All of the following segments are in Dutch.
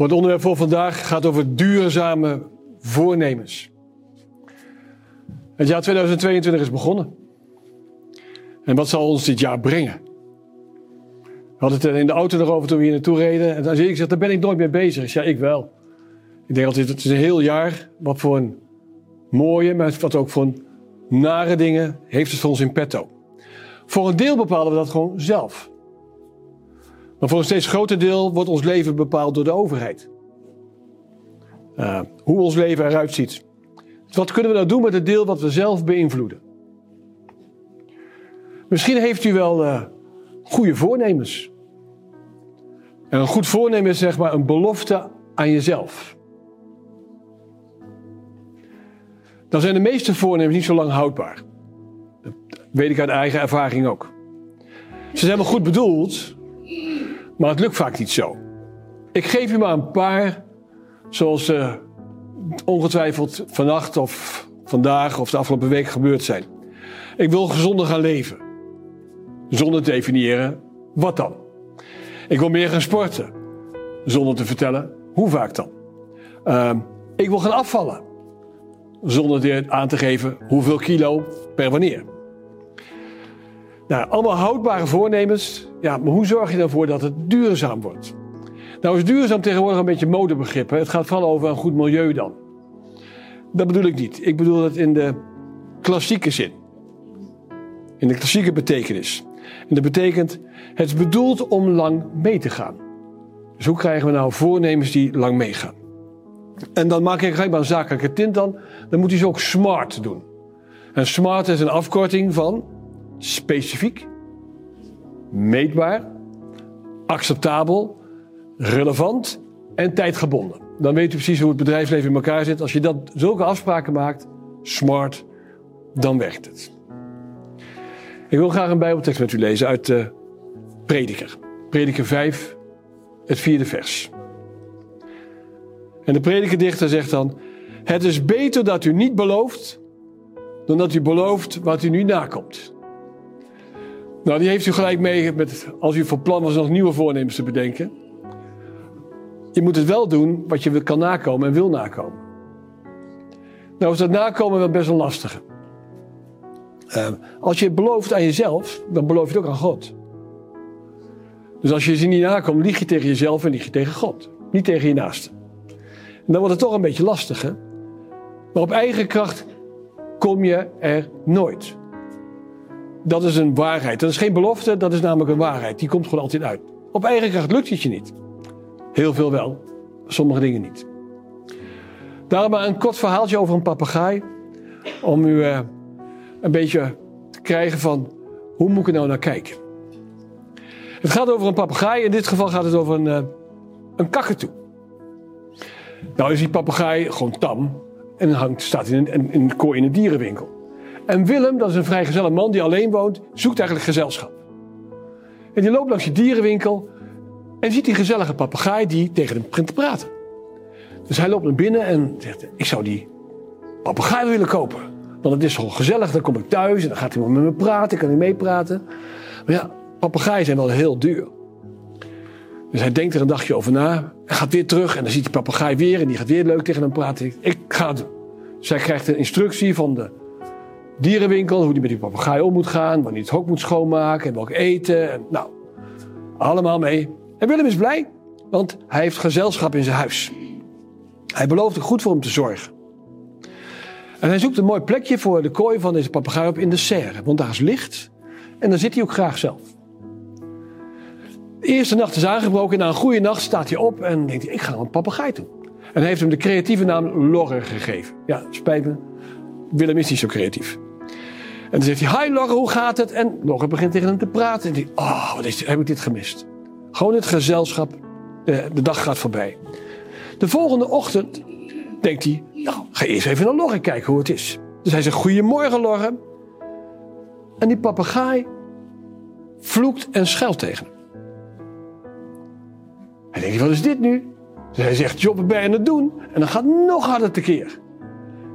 Voor het onderwerp voor vandaag gaat over duurzame voornemens. Het jaar 2022 is begonnen. En wat zal ons dit jaar brengen? We hadden het in de auto erover toen we hier naartoe reden. En dan zie ik zeg, daar ben ik nooit mee bezig. Ik ja, ik wel. Ik denk altijd, het is een heel jaar. Wat voor een mooie, maar wat ook voor een nare dingen heeft het voor ons in petto. Voor een deel bepalen we dat gewoon zelf. Maar voor een steeds groter deel wordt ons leven bepaald door de overheid. Uh, hoe ons leven eruit ziet. Wat kunnen we nou doen met het deel wat we zelf beïnvloeden? Misschien heeft u wel uh, goede voornemens. En een goed voornemen is zeg maar een belofte aan jezelf. Dan zijn de meeste voornemens niet zo lang houdbaar. Dat weet ik uit eigen ervaring ook. Ze zijn wel goed bedoeld, maar het lukt vaak niet zo. Ik geef u maar een paar, zoals uh, ongetwijfeld vannacht of vandaag of de afgelopen week gebeurd zijn. Ik wil gezonder gaan leven. Zonder te definiëren wat dan. Ik wil meer gaan sporten. Zonder te vertellen hoe vaak dan. Uh, ik wil gaan afvallen. Zonder aan te geven hoeveel kilo per wanneer. Nou, allemaal houdbare voornemens. Ja, maar hoe zorg je ervoor dat het duurzaam wordt? Nou is duurzaam tegenwoordig een beetje modebegrip. Hè? Het gaat vooral over een goed milieu dan. Dat bedoel ik niet. Ik bedoel het in de klassieke zin. In de klassieke betekenis. En dat betekent, het is bedoeld om lang mee te gaan. Dus hoe krijgen we nou voornemens die lang meegaan? En dan maak ik gelijk maar een zakelijke tint dan. Dan moet hij ze ook smart doen. En smart is een afkorting van specifiek, meetbaar, acceptabel, relevant en tijdgebonden. Dan weet u precies hoe het bedrijfsleven in elkaar zit. Als je dat, zulke afspraken maakt, smart, dan werkt het. Ik wil graag een Bijbeltekst met u lezen uit de Prediker. Prediker 5, het vierde vers. En de predikerdichter zegt dan: Het is beter dat u niet belooft, dan dat u belooft wat u nu nakomt. Nou, die heeft u gelijk mee met, als u van plan was nog nieuwe voornemens te bedenken. Je moet het wel doen wat je kan nakomen en wil nakomen. Nou is dat nakomen wel best wel lastig. Uh, als je het belooft aan jezelf, dan beloof je het ook aan God. Dus als je ze niet nakomt, lieg je tegen jezelf en lieg je tegen God. Niet tegen je naaste. En dan wordt het toch een beetje lastig, hè? Maar op eigen kracht kom je er nooit. Dat is een waarheid. Dat is geen belofte, dat is namelijk een waarheid. Die komt gewoon altijd uit. Op eigen kracht lukt het je niet. Heel veel wel, sommige dingen niet. Daarom maar een kort verhaaltje over een papegaai. Om u uh, een beetje te krijgen van hoe moet ik er nou naar kijken. Het gaat over een papegaai. In dit geval gaat het over een, uh, een kakatoe. Nou is die papegaai gewoon tam. En hangt, staat in een, in een kooi in een dierenwinkel. En Willem, dat is een vrijgezelle man die alleen woont, zoekt eigenlijk gezelschap. En die loopt langs je dierenwinkel en ziet die gezellige papegaai die tegen hem begint te praten. Dus hij loopt naar binnen en zegt: Ik zou die papegaai willen kopen. Want het is zo gezellig, dan kom ik thuis en dan gaat hij met me praten, kan hij meepraten. Maar ja, papegaaien zijn wel heel duur. Dus hij denkt er een dagje over na. Hij gaat weer terug en dan ziet die papegaai weer en die gaat weer leuk tegen hem praten. Ik ga het doen. Hij krijgt een instructie van de dierenwinkel, hoe die met die papegaai om moet gaan, wanneer het hok moet schoonmaken en welk eten. En, nou, allemaal mee. En Willem is blij, want hij heeft gezelschap in zijn huis. Hij belooft er goed voor hem te zorgen. En hij zoekt een mooi plekje voor de kooi van deze papegaai op in de serre, want daar is licht en daar zit hij ook graag zelf. De eerste nacht is aangebroken en na een goede nacht staat hij op en denkt hij, ik ga een papegaai toe. En hij heeft hem de creatieve naam Lorre gegeven. Ja, spijt me, Willem is niet zo creatief. En dan zegt hij, hi Lorre, hoe gaat het? En Lorre begint tegen hem te praten. En hij oh, wat is heb ik dit gemist? Gewoon het gezelschap, de, de dag gaat voorbij. De volgende ochtend denkt hij, nou, ga eerst even naar Lorre kijken hoe het is. Dus hij zegt, goedemorgen Lorre. En die papegaai vloekt en scheldt tegen hem. Hij denkt, wat is dit nu? Dus hij zegt, Job, ben je aan het doen? En dan gaat nog harder tekeer.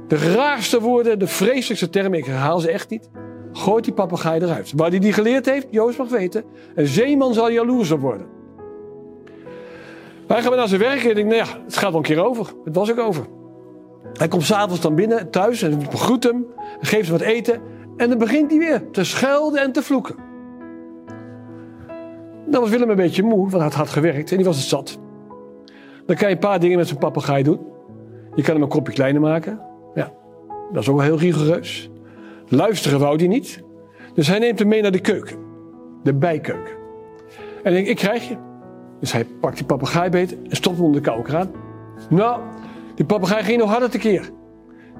De raarste woorden, de vreselijkste termen, ik herhaal ze echt niet. Gooit die papegaai eruit. Waar hij die geleerd heeft, Joost mag weten. Een zeeman zal jaloers op worden. Wij gaan naar zijn werk en ik denk, nou ja, het gaat wel een keer over. Het was ook over. Hij komt s'avonds dan binnen, thuis, en begroet hem. Geeft hem wat eten. En dan begint hij weer te schelden en te vloeken. Dan was Willem een beetje moe, want hij had hard gewerkt en die was het zat. Dan kan je een paar dingen met zijn papegaai doen. Je kan hem een kopje kleiner maken. Ja, dat is ook heel rigoureus. Luisteren wou hij niet. Dus hij neemt hem mee naar de keuken. De bijkeuken. En denkt, ik krijg je. Dus hij pakt die papegaaibeet en stopt hem onder de koude kraan. Nou, die papegaai ging nog harder tekeer.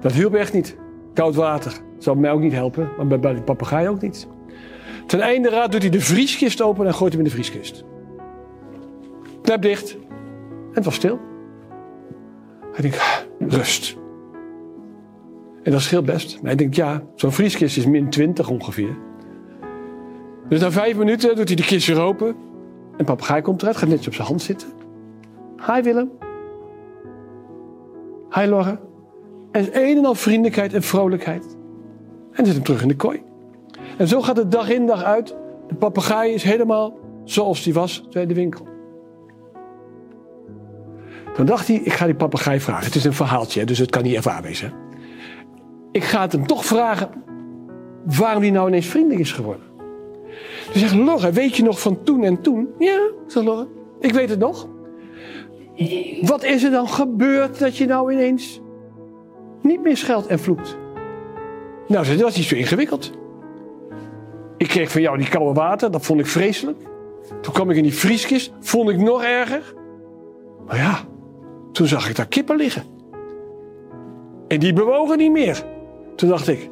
Dat hielp echt niet. Koud water. Zou mij ook niet helpen, maar bij, die papegaai ook niet. Ten einde raad doet hij de vrieskist open en gooit hem in de vrieskist. Klep dicht. En het was stil. Hij denkt, rust. En dat scheelt best. Maar hij denkt, ja, zo'n vrieskist is min 20 ongeveer. Dus na vijf minuten doet hij de kist open. En papegaai komt eruit, gaat netjes op zijn hand zitten. Hi Willem. Hi Lorre. En een en al vriendelijkheid en vrolijkheid. En zit hem terug in de kooi. En zo gaat het dag in dag uit. De papegaai is helemaal zoals die was bij de winkel. Toen dacht hij, ik ga die papegaai vragen. Het is een verhaaltje, dus het kan niet ervaar wezen. Ik ga het hem toch vragen waarom hij nou ineens vriendelijk is geworden. Toen zegt Lorre, weet je nog van toen en toen? Ja, zegt Lorre, ik weet het nog. Wat is er dan gebeurd dat je nou ineens niet meer scheldt en vloekt? Nou, dat was niet zo ingewikkeld. Ik kreeg van jou die koude water, dat vond ik vreselijk. Toen kwam ik in die vrieskist, vond ik nog erger. Maar ja, toen zag ik daar kippen liggen. En die bewogen niet meer. Toen dacht ik,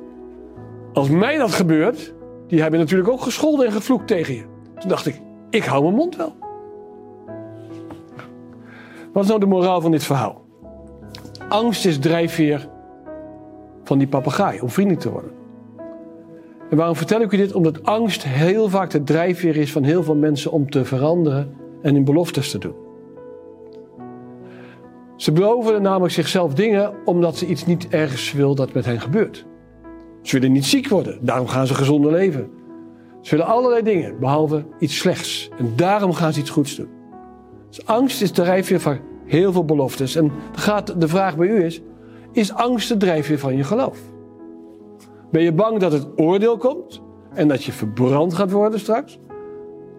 als mij dat gebeurt, die hebben natuurlijk ook gescholden en gevloekt tegen je. Toen dacht ik, ik hou mijn mond wel. Wat is nou de moraal van dit verhaal? Angst is drijfveer van die papegaai om vriendelijk te worden. En waarom vertel ik u dit? Omdat angst heel vaak de drijfveer is van heel veel mensen om te veranderen en hun beloftes te doen. Ze beloven namelijk zichzelf dingen omdat ze iets niet ergens wil dat met hen gebeurt. Ze willen niet ziek worden, daarom gaan ze gezonder leven. Ze willen allerlei dingen, behalve iets slechts. En daarom gaan ze iets goeds doen. Dus angst is de drijfveer van heel veel beloftes. En de vraag bij u is, is angst de drijfveer van je geloof? Ben je bang dat het oordeel komt en dat je verbrand gaat worden straks?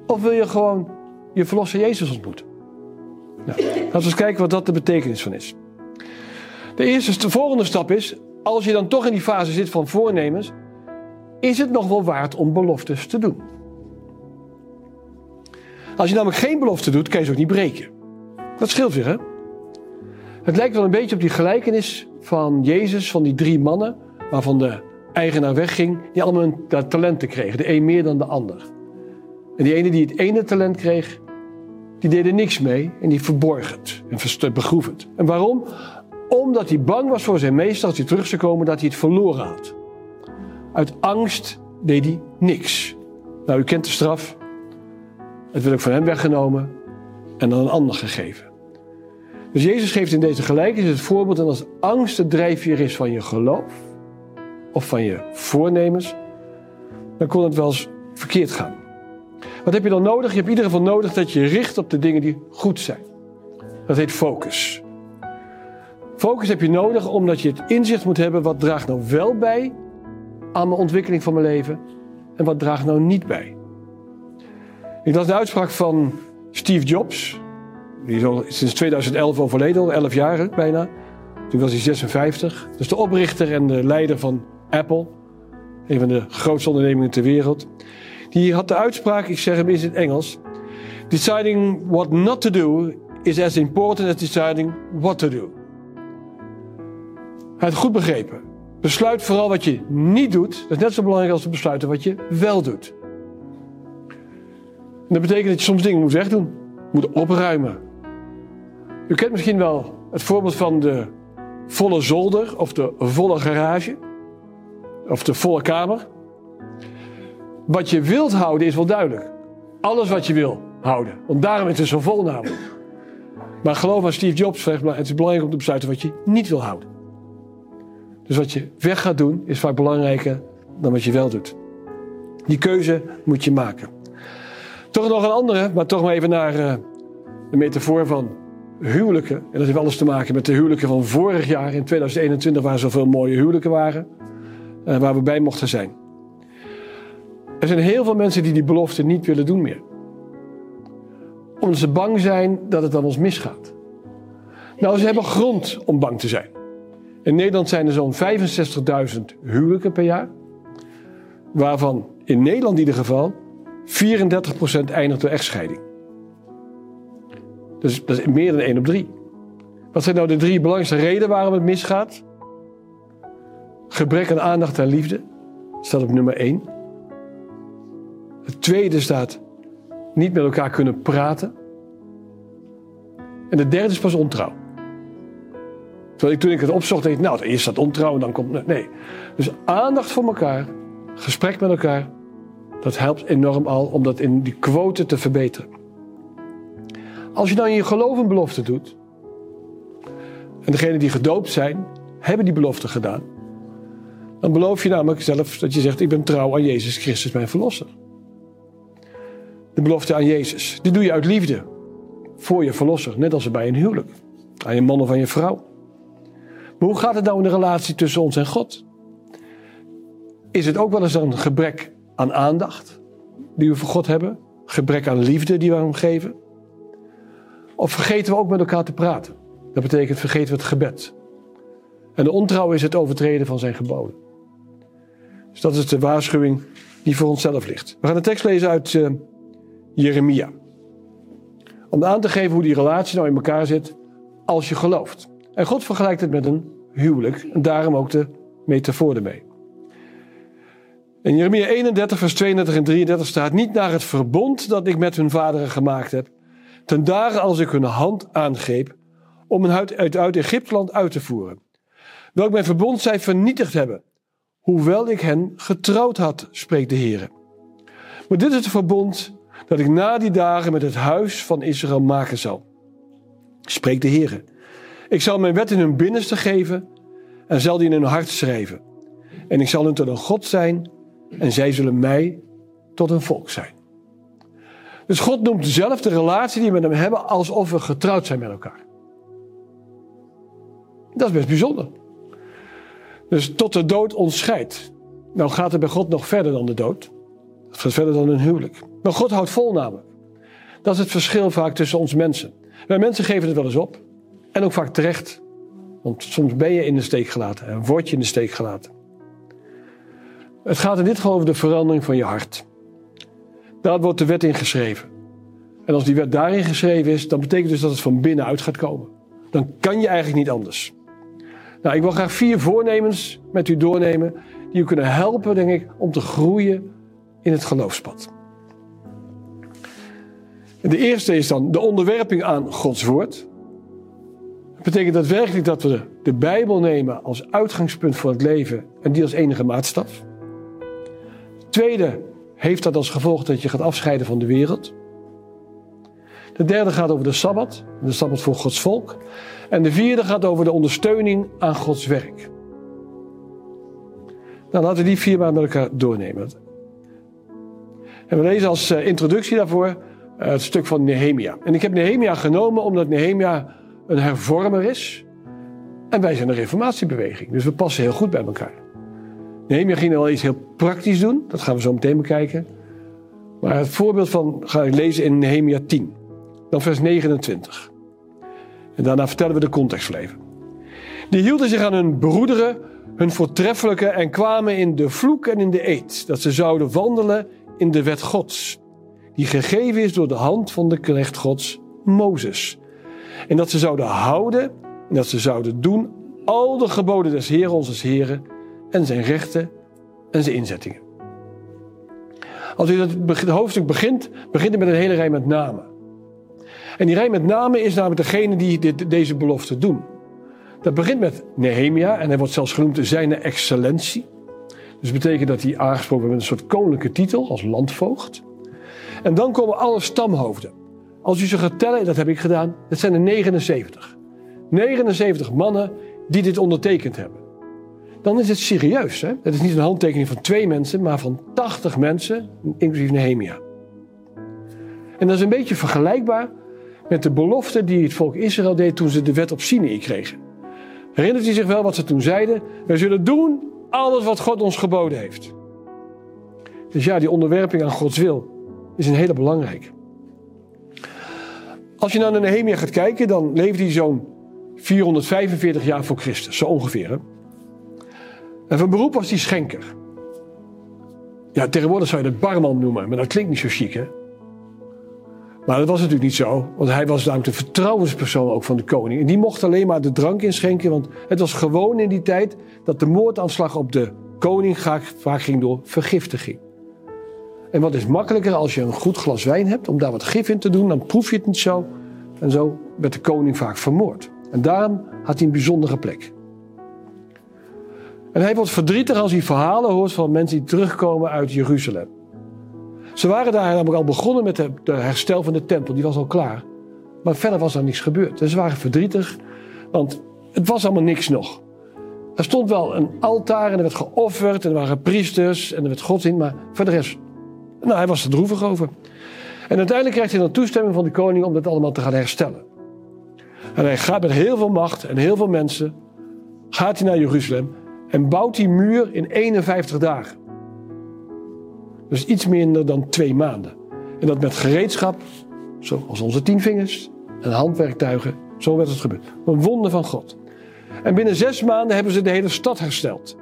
Of wil je gewoon je verlosser Jezus ontmoeten? Nou, laten we eens kijken wat dat de betekenis van is. De eerste, de volgende stap is, als je dan toch in die fase zit van voornemens, is het nog wel waard om beloftes te doen. Als je namelijk geen belofte doet, kan je ze ook niet breken. Dat scheelt weer, hè? Het lijkt wel een beetje op die gelijkenis van Jezus, van die drie mannen, waarvan de eigenaar wegging, die allemaal hun talenten kregen. De een meer dan de ander. En die ene die het ene talent kreeg, die deed er niks mee en die verborg het en begroef het. En waarom? Omdat hij bang was voor zijn meester als hij terug zou komen dat hij het verloren had. Uit angst deed hij niks. Nou, u kent de straf. Het werd ook van hem weggenomen en aan een ander gegeven. Dus Jezus geeft in deze gelijkenis het voorbeeld en als angst de drijfveer is van je geloof of van je voornemens, dan kon het wel eens verkeerd gaan. Wat heb je dan nodig? Je hebt in ieder geval nodig dat je richt op de dingen die goed zijn. Dat heet focus. Focus heb je nodig omdat je het inzicht moet hebben wat draagt nou wel bij aan mijn ontwikkeling van mijn leven en wat draagt nou niet bij. Ik las de uitspraak van Steve Jobs. Die is al sinds 2011 overleden, al 11 jaar bijna. Toen was hij 56. Dus de oprichter en de leider van Apple. Een van de grootste ondernemingen ter wereld. Die had de uitspraak, ik zeg hem eens in het Engels. Deciding what not to do is as important as deciding what to do. Hij had goed begrepen. Besluit vooral wat je niet doet. Dat is net zo belangrijk als te besluiten wat je wel doet. Dat betekent dat je soms dingen moet wegdoen. Moet opruimen. U kent misschien wel het voorbeeld van de volle zolder of de volle garage. Of de volle kamer. Wat je wilt houden is wel duidelijk. Alles wat je wil houden. Want daarom is het zo vol namelijk. Maar geloof maar, Steve Jobs zegt, het is belangrijk om te besluiten wat je niet wil houden. Dus wat je weg gaat doen is vaak belangrijker dan wat je wel doet. Die keuze moet je maken. Toch nog een andere, maar toch maar even naar uh, de metafoor van huwelijken. En dat heeft alles te maken met de huwelijken van vorig jaar in 2021, waar zoveel mooie huwelijken waren. Uh, waar we bij mochten zijn. Er zijn heel veel mensen die die belofte niet willen doen meer. Omdat ze bang zijn dat het dan ons misgaat. Nou, ze hebben grond om bang te zijn. In Nederland zijn er zo'n 65.000 huwelijken per jaar. Waarvan in Nederland in ieder geval 34% eindigt door echtscheiding. Dus dat is meer dan 1 op 3. Wat zijn nou de drie belangrijkste redenen waarom het misgaat? Gebrek aan aandacht en liefde staat op nummer 1. Het tweede staat niet met elkaar kunnen praten. En de derde is pas ontrouw. Terwijl ik toen ik het opzocht, dacht nou, eerst staat ontrouw en dan komt... Nee. Dus aandacht voor elkaar, gesprek met elkaar, dat helpt enorm al om dat in die quote te verbeteren. Als je dan in je geloof een belofte doet, en degenen die gedoopt zijn, hebben die belofte gedaan, dan beloof je namelijk zelf dat je zegt: Ik ben trouw aan Jezus Christus, mijn verlosser. De belofte aan Jezus, die doe je uit liefde voor je verlosser, net als bij een huwelijk, aan je man of aan je vrouw. Maar hoe gaat het nou in de relatie tussen ons en God? Is het ook wel eens een gebrek aan aandacht die we voor God hebben? Gebrek aan liefde die we hem geven? Of vergeten we ook met elkaar te praten? Dat betekent vergeten we het gebed. En de ontrouw is het overtreden van zijn geboden. Dus dat is de waarschuwing die voor onszelf ligt. We gaan een tekst lezen uit uh, Jeremia. Om aan te geven hoe die relatie nou in elkaar zit als je gelooft. En God vergelijkt het met een huwelijk. En daarom ook de metafoor ermee. In Jeremia 31, vers 32 en 33 staat: Niet naar het verbond dat ik met hun vaderen gemaakt heb, ten dagen als ik hun hand aangreep, om hen uit, uit, uit Egypteland uit te voeren. Welk mijn verbond zij vernietigd hebben, hoewel ik hen getrouwd had, spreekt de Heer. Maar dit is het verbond dat ik na die dagen met het huis van Israël maken zal. Spreekt de Heer. Ik zal mijn wet in hun binnenste geven en zal die in hun hart schrijven. En ik zal hun tot een God zijn en zij zullen mij tot een volk zijn. Dus God noemt zelf de relatie die we met hem hebben alsof we getrouwd zijn met elkaar. Dat is best bijzonder. Dus tot de dood ons scheidt. Nou gaat het bij God nog verder dan de dood. Verder dan een huwelijk. Maar God houdt vol namelijk. Dat is het verschil vaak tussen ons mensen. Wij mensen geven het wel eens op. En ook vaak terecht. Want soms ben je in de steek gelaten en word je in de steek gelaten. Het gaat in dit geval over de verandering van je hart. Daar wordt de wet in geschreven. En als die wet daarin geschreven is, dan betekent dus dat het van binnenuit gaat komen. Dan kan je eigenlijk niet anders. Nou, ik wil graag vier voornemens met u doornemen die u kunnen helpen, denk ik, om te groeien in het geloofspad. De eerste is dan de onderwerping aan Gods woord. Dat betekent daadwerkelijk dat we de Bijbel nemen als uitgangspunt voor het leven en die als enige maatstaf. Tweede heeft dat als gevolg dat je gaat afscheiden van de wereld. De derde gaat over de Sabbat, de Sabbat voor Gods volk. En de vierde gaat over de ondersteuning aan Gods werk. Nou, laten we die vier maar met elkaar doornemen. En we lezen als eh, introductie daarvoor eh, het stuk van Nehemia. En ik heb Nehemia genomen omdat Nehemia een hervormer is. En wij zijn een reformatiebeweging. Dus we passen heel goed bij elkaar. Nehemia ging al iets heel praktisch doen. Dat gaan we zo meteen bekijken. Maar het voorbeeld van ga ik lezen in Nehemia 10. Dan vers 29. En daarna vertellen we de context even. Die hielden zich aan hun broederen, hun voortreffelijke, en kwamen in de vloek en in de eed, dat ze zouden wandelen in de wet Gods, die gegeven is door de hand van de knecht Gods, Mozes. En dat ze zouden houden en dat ze zouden doen al de geboden des Heeren onze Heren en zijn rechten en zijn inzettingen. Als u het hoofdstuk begint, begint het met een hele rij met namen. En die rij met namen is namelijk degene die dit, deze belofte doen. Dat begint met Nehemia en hij wordt zelfs genoemd zijn excellentie. Dus dat betekent dat hij aangesproken wordt met een soort koninklijke titel als landvoogd. En dan komen alle stamhoofden. Als u ze gaat tellen, dat heb ik gedaan, dat zijn er 79. 79 mannen die dit ondertekend hebben dan is het serieus. Hè? Het is niet een handtekening van twee mensen, maar van 80 mensen, inclusief Nehemia. En dat is een beetje vergelijkbaar met de belofte die het volk Israël deed toen ze de wet op Sinai kregen. Herinnert u zich wel wat ze toen zeiden? Wij zullen doen alles wat God ons geboden heeft. Dus ja, die onderwerping aan Gods wil is een hele belangrijke. Als je nou naar Nehemia gaat kijken, dan leefde hij zo'n 445 jaar voor Christus, zo ongeveer. Hè? En van beroep was hij schenker. Ja, tegenwoordig zou je het barman noemen, maar dat klinkt niet zo chic, hè? Maar dat was natuurlijk niet zo, want hij was namelijk de vertrouwenspersoon ook van de koning. En die mocht alleen maar de drank inschenken, want het was gewoon in die tijd dat de moordaanslag op de koning vaak ging door vergiftiging. En wat is makkelijker als je een goed glas wijn hebt om daar wat gif in te doen, dan proef je het niet zo. En zo werd de koning vaak vermoord. En daarom had hij een bijzondere plek. En hij wordt verdrietig als hij verhalen hoort van mensen die terugkomen uit Jeruzalem. Ze waren daar namelijk al begonnen met de, herstel van de tempel, die was al klaar. Maar verder was er niets gebeurd. En ze waren verdrietig, want het was allemaal niks nog. Er stond wel een altaar en er werd geofferd en er waren priesters en er werd God in, maar voor de rest, nou, hij was er droevig over. En uiteindelijk krijgt hij dan toestemming van de koning om dat allemaal te gaan herstellen. En hij gaat met heel veel macht en heel veel mensen, gaat hij naar Jeruzalem en bouwt die muur in 51 dagen. Dus iets minder dan twee maanden. En dat met gereedschap, zoals onze tien vingers en handwerktuigen. Zo werd het gebeurd. Een wonder van God. En binnen zes maanden hebben ze de hele stad hersteld.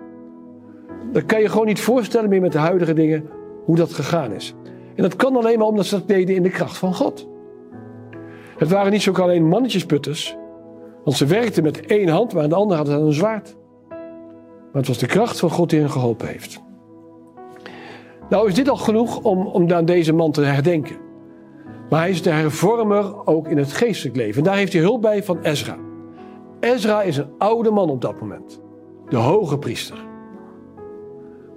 Dat kan je gewoon niet voorstellen meer met de huidige dingen hoe dat gegaan is. En dat kan alleen maar omdat ze dat deden in de kracht van God. Het waren niet zo alleen mannetjesputters, want ze werkten met één hand, maar aan de andere hadden ze een zwaard. Maar het was de kracht van God die hen geholpen heeft. Nou is dit al genoeg om, om aan deze man te herdenken. Maar hij is de hervormer ook in het geestelijk leven. En daar heeft hij hulp bij van Ezra. Ezra is een oude man op dat moment. De hoge priester.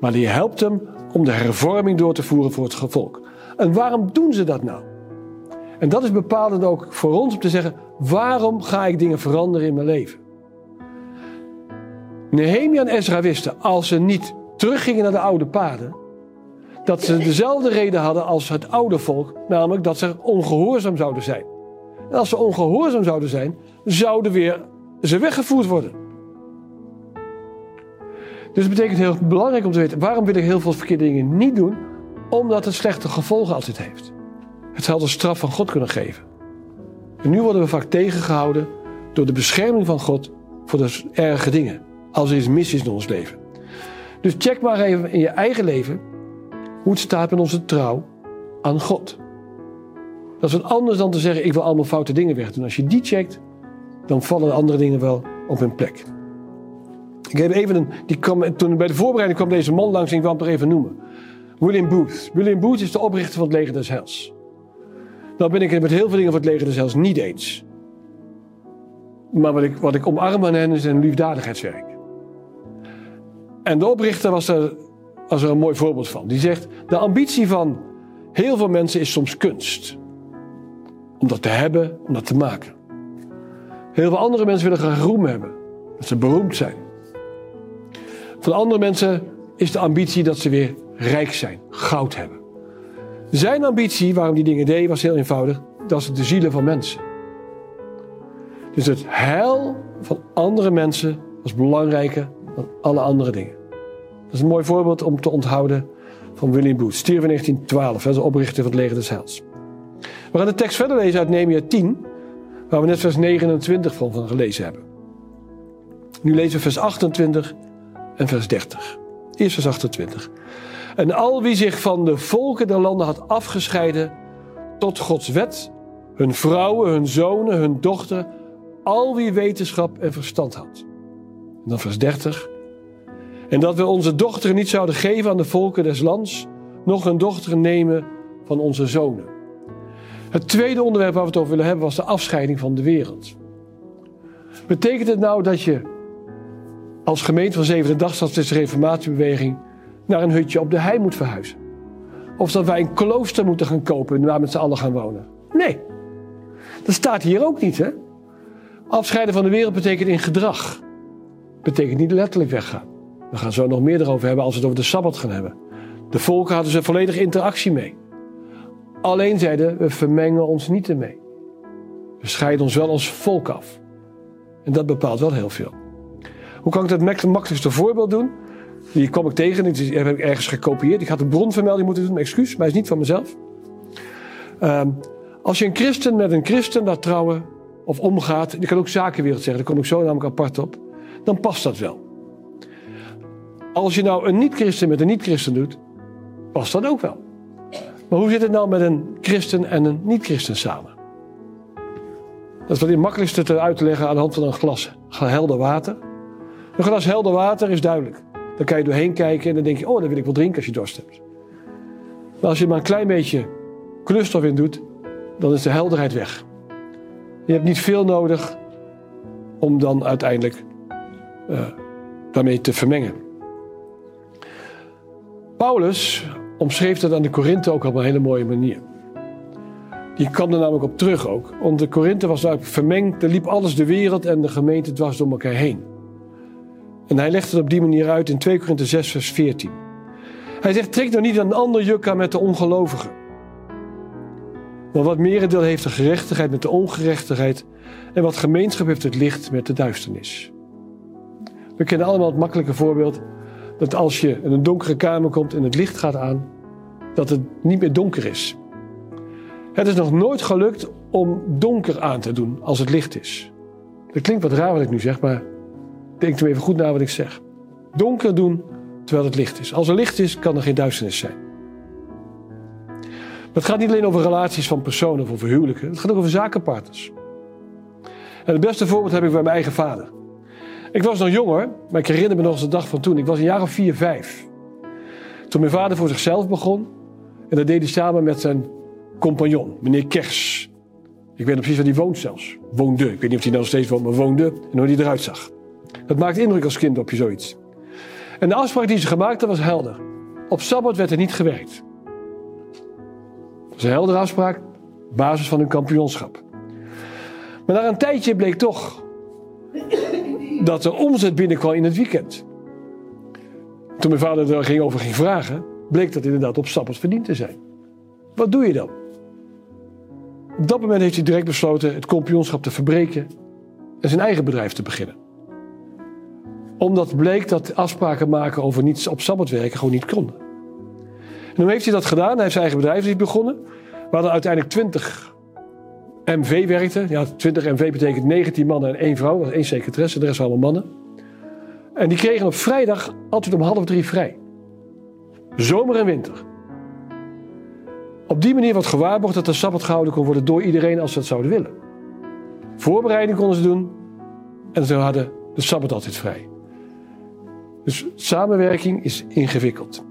Maar die helpt hem om de hervorming door te voeren voor het volk. En waarom doen ze dat nou? En dat is bepalend ook voor ons om te zeggen: waarom ga ik dingen veranderen in mijn leven? Nehemia en Ezra wisten, als ze niet teruggingen naar de oude paden, dat ze dezelfde reden hadden als het oude volk, namelijk dat ze ongehoorzaam zouden zijn. En als ze ongehoorzaam zouden zijn, zouden weer ze weggevoerd worden. Dus het betekent heel belangrijk om te weten, waarom wil ik heel veel verkeerde dingen niet doen? Omdat het slechte gevolgen altijd heeft. Het zal de straf van God kunnen geven. En nu worden we vaak tegengehouden door de bescherming van God voor de erge dingen. Als er iets mis is in ons leven. Dus check maar even in je eigen leven hoe het staat met onze trouw aan God. Dat is wat anders dan te zeggen: ik wil allemaal foute dingen wegdoen. Als je die checkt, dan vallen andere dingen wel op hun plek. Ik heb even een, die kwam, toen bij de voorbereiding kwam deze man langs en ik wil hem toch even noemen. William Booth. William Booth is de oprichter van het leger des Hels. Nou ben ik het met heel veel dingen van het leger des Hels niet eens. Maar wat ik, wat ik omarm aan hen is een liefdadigheidswerk. En de oprichter was er, was er een mooi voorbeeld van. Die zegt, de ambitie van heel veel mensen is soms kunst. Om dat te hebben, om dat te maken. Heel veel andere mensen willen graag roem hebben. Dat ze beroemd zijn. Van andere mensen is de ambitie dat ze weer rijk zijn, goud hebben. Zijn ambitie, waarom die dingen deed, was heel eenvoudig. Dat is de zielen van mensen. Dus het heil van andere mensen was belangrijker dan alle andere dingen. Dat is een mooi voorbeeld om te onthouden van William Booth. Stierf in 1912, hij is de oprichter van het leger des Heils. We gaan de tekst verder lezen uit Nehemia 10, waar we net vers 29 van, van gelezen hebben. Nu lezen we vers 28 en vers 30. Eerst vers 28. En al wie zich van de volken der landen had afgescheiden tot Gods wet, hun vrouwen, hun zonen, hun dochteren, al wie wetenschap en verstand had. En dan vers 30. En dat we onze dochteren niet zouden geven aan de volken des lands, nog hun dochteren nemen van onze zonen. Het tweede onderwerp waar we het over willen hebben was de afscheiding van de wereld. Betekent het nou dat je als gemeente van Zevende Dagstad de Reformatiebeweging naar een hutje op de hei moet verhuizen? Of dat wij een klooster moeten gaan kopen en waar met z'n allen gaan wonen? Nee, dat staat hier ook niet. Hè? Afscheiden van de wereld betekent in gedrag. Betekent niet letterlijk weggaan. We gaan zo nog meer erover hebben als we het over de Sabbat gaan hebben. De volken hadden ze volledige interactie mee. Alleen zeiden we vermengen ons niet ermee. We scheiden ons wel als volk af. En dat bepaalt wel heel veel. Hoe kan ik dat makkelijkste voorbeeld doen? Die kwam ik tegen, die heb ik ergens gekopieerd. Ik had een bronvermelding moeten doen, excuus, maar het is niet van mezelf. Um, als je een christen met een christen laat trouwen of omgaat, die kan ook zakenwereld zeggen, daar kom ik zo namelijk apart op, dan past dat wel. Als je nou een niet-christen met een niet-christen doet, past dat ook wel. Maar hoe zit het nou met een christen en een niet-christen samen? Dat is wat het makkelijkste te uit te leggen aan de hand van een glas helder water. Een glas helder water is duidelijk. Dan kan je doorheen kijken en dan denk je, oh, dan wil ik wel drinken als je dorst hebt. Maar als je maar een klein beetje kleurstof in doet, dan is de helderheid weg. Je hebt niet veel nodig om dan uiteindelijk uh, daarmee te vermengen. Paulus omschreef dat aan de Korinthe ook op een hele mooie manier. Die kwam er namelijk op terug ook. Want de Korinthe was eigenlijk vermengd, er liep alles de wereld en de gemeente dwars door elkaar heen. En hij legt het op die manier uit in 2 Korinthe 6 vers 14. Hij zegt, trek nou niet een ander juk met de ongelovigen. Maar wat merendeel heeft de gerechtigheid met de ongerechtigheid en wat gemeenschap heeft het licht met de duisternis. We kennen allemaal het makkelijke voorbeeld dat als je in een donkere kamer komt en het licht gaat aan, dat het niet meer donker is. Het is nog nooit gelukt om donker aan te doen als het licht is. Dat klinkt wat raar wat ik nu zeg, maar denk er even goed na wat ik zeg. Donker doen terwijl het licht is. Als er licht is, kan er geen duisternis zijn. het gaat niet alleen over relaties van personen of over huwelijken. Het gaat ook over zakenpartners. En het beste voorbeeld heb ik bij mijn eigen vader. Ik was nog jonger, maar ik herinner me nog eens de dag van toen. Ik was een jaar of vier, vijf. Toen mijn vader voor zichzelf begon. En dat deed hij samen met zijn compagnon, meneer Kers. Ik weet nog precies waar hij woont zelfs. Woonde. Ik weet niet of hij nog steeds woont, maar woonde. En hoe hij eruit zag. Dat maakt indruk als kind op je zoiets. En de afspraak die ze gemaakt hadden was helder. Op Sabbat werd er niet gewerkt. Dat was een heldere afspraak, basis van hun kampioenschap. Maar na een tijdje bleek toch dat er omzet binnenkwam in het weekend. Toen mijn vader er ging over ging vragen, bleek dat inderdaad op Sabbat verdiend te zijn. Wat doe je dan? Op dat moment heeft hij direct besloten het kampioenschap te verbreken en zijn eigen bedrijf te beginnen. Omdat bleek dat afspraken maken over niets op Sabbat werken gewoon niet konden. En hoe heeft hij dat gedaan? Hij heeft zijn eigen bedrijf begonnen. We hadden uiteindelijk 20 MV werkte. Ja, 20 MV betekent 19 mannen en één vrouw. Dat was één secretaresse, de rest allemaal mannen. En die kregen op vrijdag altijd om half drie vrij. Zomer en winter. Op die manier wordt gewaarborgd dat de sabbat gehouden kon worden door iedereen als ze dat zouden willen. Voorbereiding konden ze doen en ze hadden de sabbat altijd vrij. Dus samenwerking is ingewikkeld.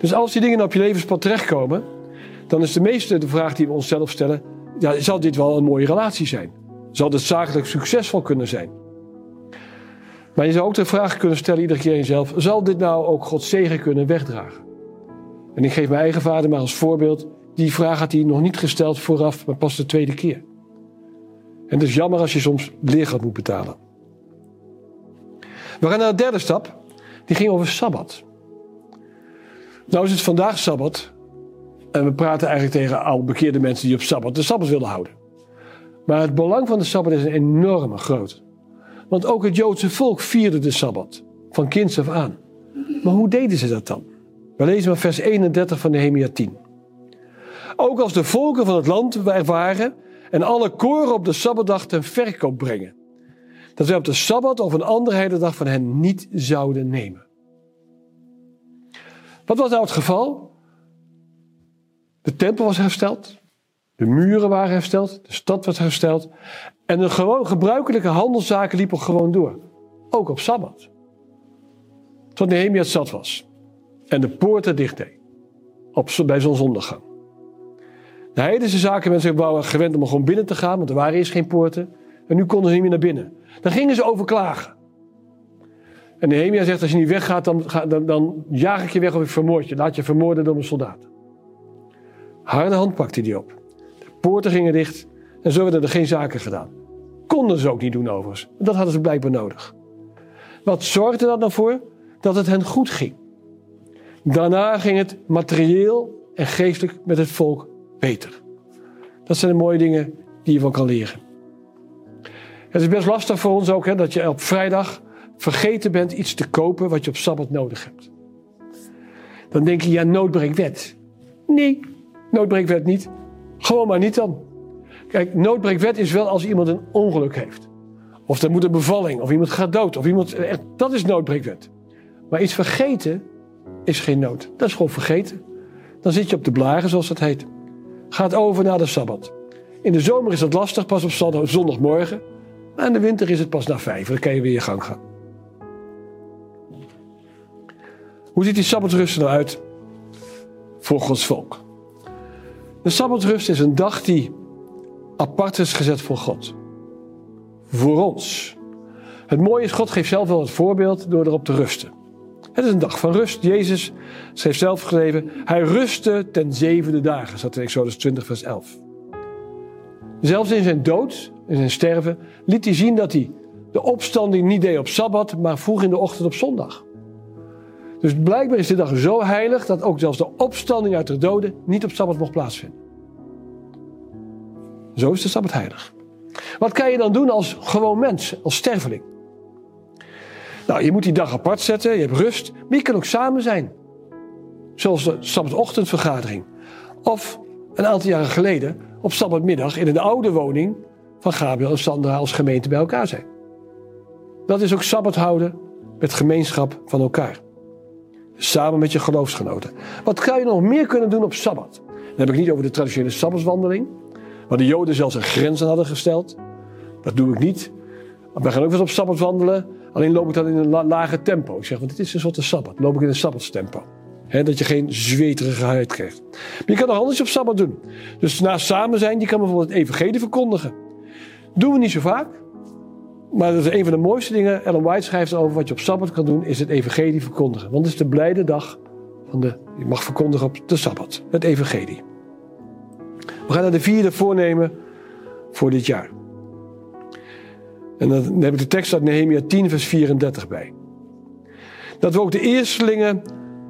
Dus als die dingen op je levenspad terechtkomen, dan is de meeste de vraag die we onszelf stellen: ja, zal dit wel een mooie relatie zijn? Zal dit zakelijk succesvol kunnen zijn? Maar je zou ook de vraag kunnen stellen, iedere keer jezelf: zal dit nou ook Gods zegen kunnen wegdragen? En ik geef mijn eigen vader maar als voorbeeld. Die vraag had hij nog niet gesteld vooraf, maar pas de tweede keer. En het is jammer als je soms leergeld moet betalen. We gaan naar de derde stap. Die ging over Sabbat. Nou is het vandaag Sabbat. En we praten eigenlijk tegen al bekeerde mensen die op Sabbat de Sabbat willen houden. Maar het belang van de Sabbat is een enorme groot. Want ook het Joodse volk vierde de Sabbat. Van kinds af aan. Maar hoe deden ze dat dan? We lezen maar vers 31 van Nehemia 10. Ook als de volken van het land waren en alle koren op de Sabbatdag ten verkoop brengen. Dat zij op de Sabbat of een andere dag van hen niet zouden nemen. Wat was nou het geval? De tempel was hersteld. De muren waren hersteld. De stad was hersteld. En de gewoon gebruikelijke handelszaken liepen gewoon door. Ook op Sabbat. Tot Nehemia zat was. En de poorten dicht deed. Op, bij zonsondergang. De heidense zaken mensen waren gewend om gewoon binnen te gaan. Want er waren eerst geen poorten. En nu konden ze niet meer naar binnen. Dan gingen ze overklagen. En Nehemia zegt, als je niet weggaat, dan, dan, dan jaag ik je weg of ik vermoord je. Laat je vermoorden door mijn soldaten. Harde hand pakte hij op. De poorten gingen dicht en zo werden er geen zaken gedaan. Konden ze ook niet doen overigens. Dat hadden ze blijkbaar nodig. Wat zorgde dat nou voor? Dat het hen goed ging. Daarna ging het materieel en geestelijk met het volk beter. Dat zijn de mooie dingen die je van kan leren. Het is best lastig voor ons ook hè, dat je op vrijdag vergeten bent iets te kopen wat je op sabbat nodig hebt. Dan denk je, ja, noodbreekwet. Nee, noodbreekwet niet. Gewoon maar niet dan. Kijk, noodbreekwet is wel als iemand een ongeluk heeft. Of er moet een bevalling, of iemand gaat dood, of iemand. Dat is noodbreekwet. Maar iets vergeten is geen nood. Dat is gewoon vergeten. Dan zit je op de blaren, zoals dat heet. Gaat over naar de sabbat. In de zomer is dat lastig, pas op zondagmorgen. Maar in de winter is het pas na vijf. Dan kan je weer je gang gaan. Hoe ziet die sabbatrust er nou uit voor Gods volk? De sabbatrust is een dag die apart is gezet voor God. Voor ons. Het mooie is, God geeft zelf wel het voorbeeld door erop te rusten. Het is een dag van rust. Jezus heeft zelf geschreven, hij rustte ten zevende dagen, staat in Exodus 20 vers 11. Zelfs in zijn dood, in zijn sterven, liet hij zien dat hij de opstanding niet deed op Sabbat, maar vroeg in de ochtend op zondag. Dus blijkbaar is de dag zo heilig dat ook zelfs de opstanding uit de doden niet op Sabbat mocht plaatsvinden. Zo is de Sabbat heilig. Wat kan je dan doen als gewoon mens, als sterveling? Nou, je moet die dag apart zetten, je hebt rust, maar je kan ook samen zijn. Zoals de Sabbatochtendvergadering. Of een aantal jaren geleden op Sabbatmiddag in een oude woning van Gabriel en Sandra als gemeente bij elkaar zijn. Dat is ook Sabbat houden met gemeenschap van elkaar. Samen met je geloofsgenoten. Wat kan je nog meer kunnen doen op Sabbat? Dan heb ik niet over de traditionele Sabbatswandeling. Waar de Joden zelfs een grens aan hadden gesteld. Dat doe ik niet. We gaan ook wel op Sabbat wandelen. Alleen loop ik dan in een lage tempo. Ik zeg, want dit is een soort Sabbat. Loop ik in een Sabbatstempo. He, dat je geen zweterige huid krijgt. Maar je kan nog anders op Sabbat doen. Dus na samen zijn, je kan bijvoorbeeld het evangelie verkondigen. Doen we niet zo vaak. Maar dat is een van de mooiste dingen. Ellen White schrijft over wat je op Sabbat kan doen, is het evangelie verkondigen. Want het is de blijde dag van de, je mag verkondigen op de Sabbat. Het evangelie. We gaan naar de vierde voornemen voor dit jaar. En dan heb ik de tekst uit Nehemia 10 vers 34 bij. Dat we ook de eerstelingen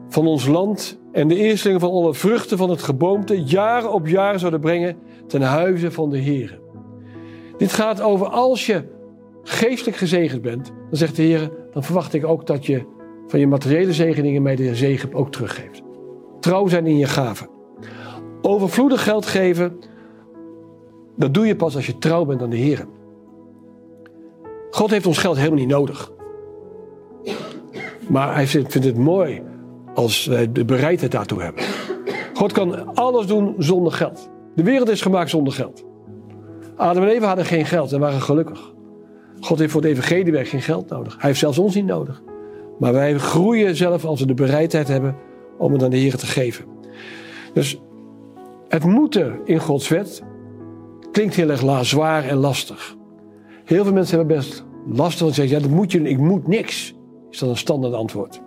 van ons land en de eerstelingen van alle vruchten van het geboomte jaren op jaren zouden brengen ten huize van de Heer. Dit gaat over als je geestelijk gezegend bent, dan zegt de Heer, dan verwacht ik ook dat je van je materiële zegeningen mij de zegen ook teruggeeft. Trouw zijn in je gaven. Overvloedig geld geven, dat doe je pas als je trouw bent aan de Heer. God heeft ons geld helemaal niet nodig. Maar hij vindt het mooi als wij de bereidheid daartoe hebben. God kan alles doen zonder geld. De wereld is gemaakt zonder geld. Adam en Eva hadden geen geld en waren gelukkig. God heeft voor de evangeliewerk geen geld nodig. Hij heeft zelfs ons niet nodig. Maar wij groeien zelf als we de bereidheid hebben om het aan de Heer te geven. Dus het moeten in Gods wet klinkt heel erg zwaar en lastig. Heel veel mensen hebben best lastig en zeggen, ja dat moet je ik moet niks. Is dat een standaard antwoord.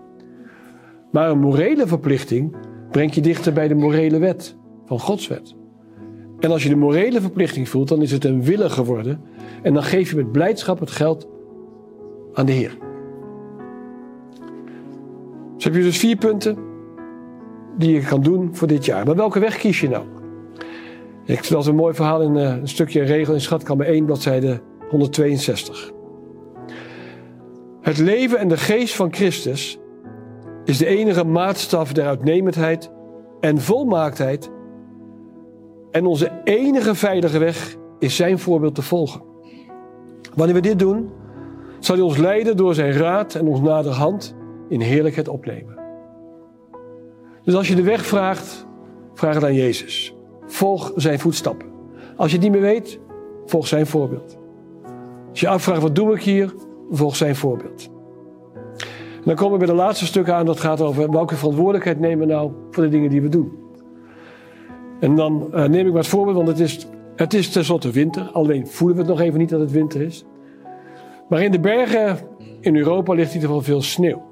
Maar een morele verplichting brengt je dichter bij de morele wet van Gods wet. En als je de morele verplichting voelt, dan is het een willen geworden. En dan geef je met blijdschap het geld aan de Heer. Dus heb je dus vier punten die je kan doen voor dit jaar. Maar welke weg kies je nou? Ik vertel een mooi verhaal in eh, een stukje regel in Schatkamer 1, bladzijde 162. Het leven en de geest van Christus is de enige maatstaf der uitnemendheid en volmaaktheid. En onze enige veilige weg is zijn voorbeeld te volgen. Wanneer we dit doen, zal hij ons leiden door zijn raad en ons naderhand in heerlijkheid opnemen. Dus als je de weg vraagt, vraag het aan Jezus. Volg zijn voetstappen. Als je het niet meer weet, volg zijn voorbeeld. Als je afvraagt wat doe ik hier, volg zijn voorbeeld. Dan komen we bij de laatste stuk aan, dat gaat over welke verantwoordelijkheid nemen we nou voor de dingen die we doen. En dan uh, neem ik maar het voorbeeld, want het is, het is tenslotte winter. Alleen voelen we het nog even niet dat het winter is. Maar in de bergen in Europa ligt in ieder geval veel sneeuw.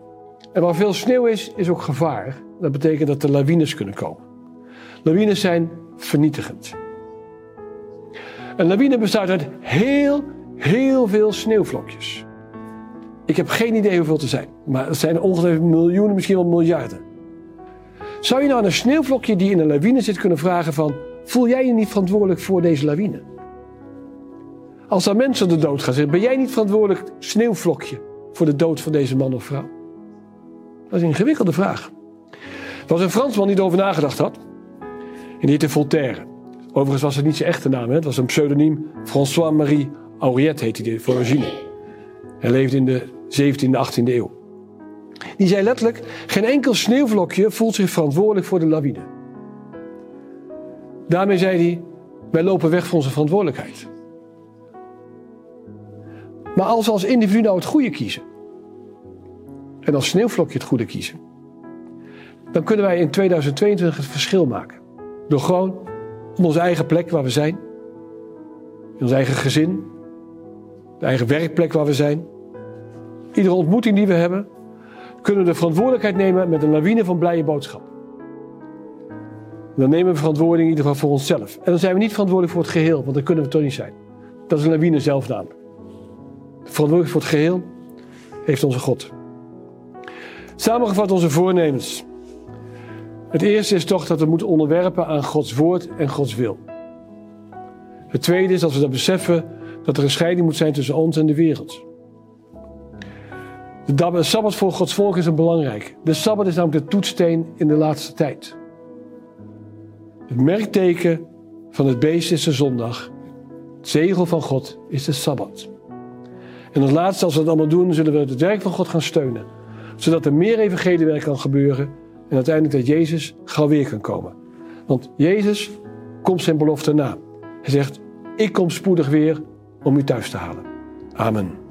En waar veel sneeuw is, is ook gevaar. Dat betekent dat er lawines kunnen komen. Lawines zijn vernietigend. Een lawine bestaat uit heel, heel veel sneeuwvlokjes. Ik heb geen idee hoeveel er zijn, maar het zijn ongeveer miljoenen, misschien wel miljarden. Zou je nou een sneeuwvlokje die in een lawine zit kunnen vragen van, voel jij je niet verantwoordelijk voor deze lawine? Als er mensen de dood gaan, zeggen, ben jij niet verantwoordelijk, sneeuwvlokje, voor de dood van deze man of vrouw? Dat is een ingewikkelde vraag. Er was een Fransman die erover nagedacht had. En die heette Voltaire. Overigens was het niet zijn echte naam. Hè? Het was een pseudoniem. François-Marie Auriet heette hij voor origine. Hij leefde in de 17e, 18e eeuw. Die zei letterlijk: geen enkel sneeuwvlokje voelt zich verantwoordelijk voor de lawine. Daarmee zei hij: wij lopen weg van onze verantwoordelijkheid. Maar als we als individu nou het goede kiezen, en als sneeuwvlokje het goede kiezen, dan kunnen wij in 2022 het verschil maken. Door gewoon op onze eigen plek waar we zijn, in ons eigen gezin, de eigen werkplek waar we zijn, iedere ontmoeting die we hebben, kunnen we de verantwoordelijkheid nemen met een lawine van blije boodschap. Dan nemen we verantwoording in ieder geval voor onszelf. En dan zijn we niet verantwoordelijk voor het geheel, want dan kunnen we toch niet zijn. Dat is een lawine zelf namelijk. Verantwoordelijk voor het geheel heeft onze God. Samengevat onze voornemens. Het eerste is toch dat we moeten onderwerpen aan Gods woord en Gods wil. Het tweede is dat we dat beseffen dat er een scheiding moet zijn tussen ons en de wereld. De Sabbat voor Gods volk is een belangrijk. De Sabbat is namelijk de toetsteen in de laatste tijd. Het merkteken van het beest is de zondag. Het zegel van God is de Sabbat. En als laatste, als we dat allemaal doen, zullen we het werk van God gaan steunen. Zodat er meer evangeliewerk kan gebeuren en uiteindelijk dat Jezus gauw weer kan komen. Want Jezus komt zijn belofte na. Hij zegt, ik kom spoedig weer om u thuis te halen. Amen.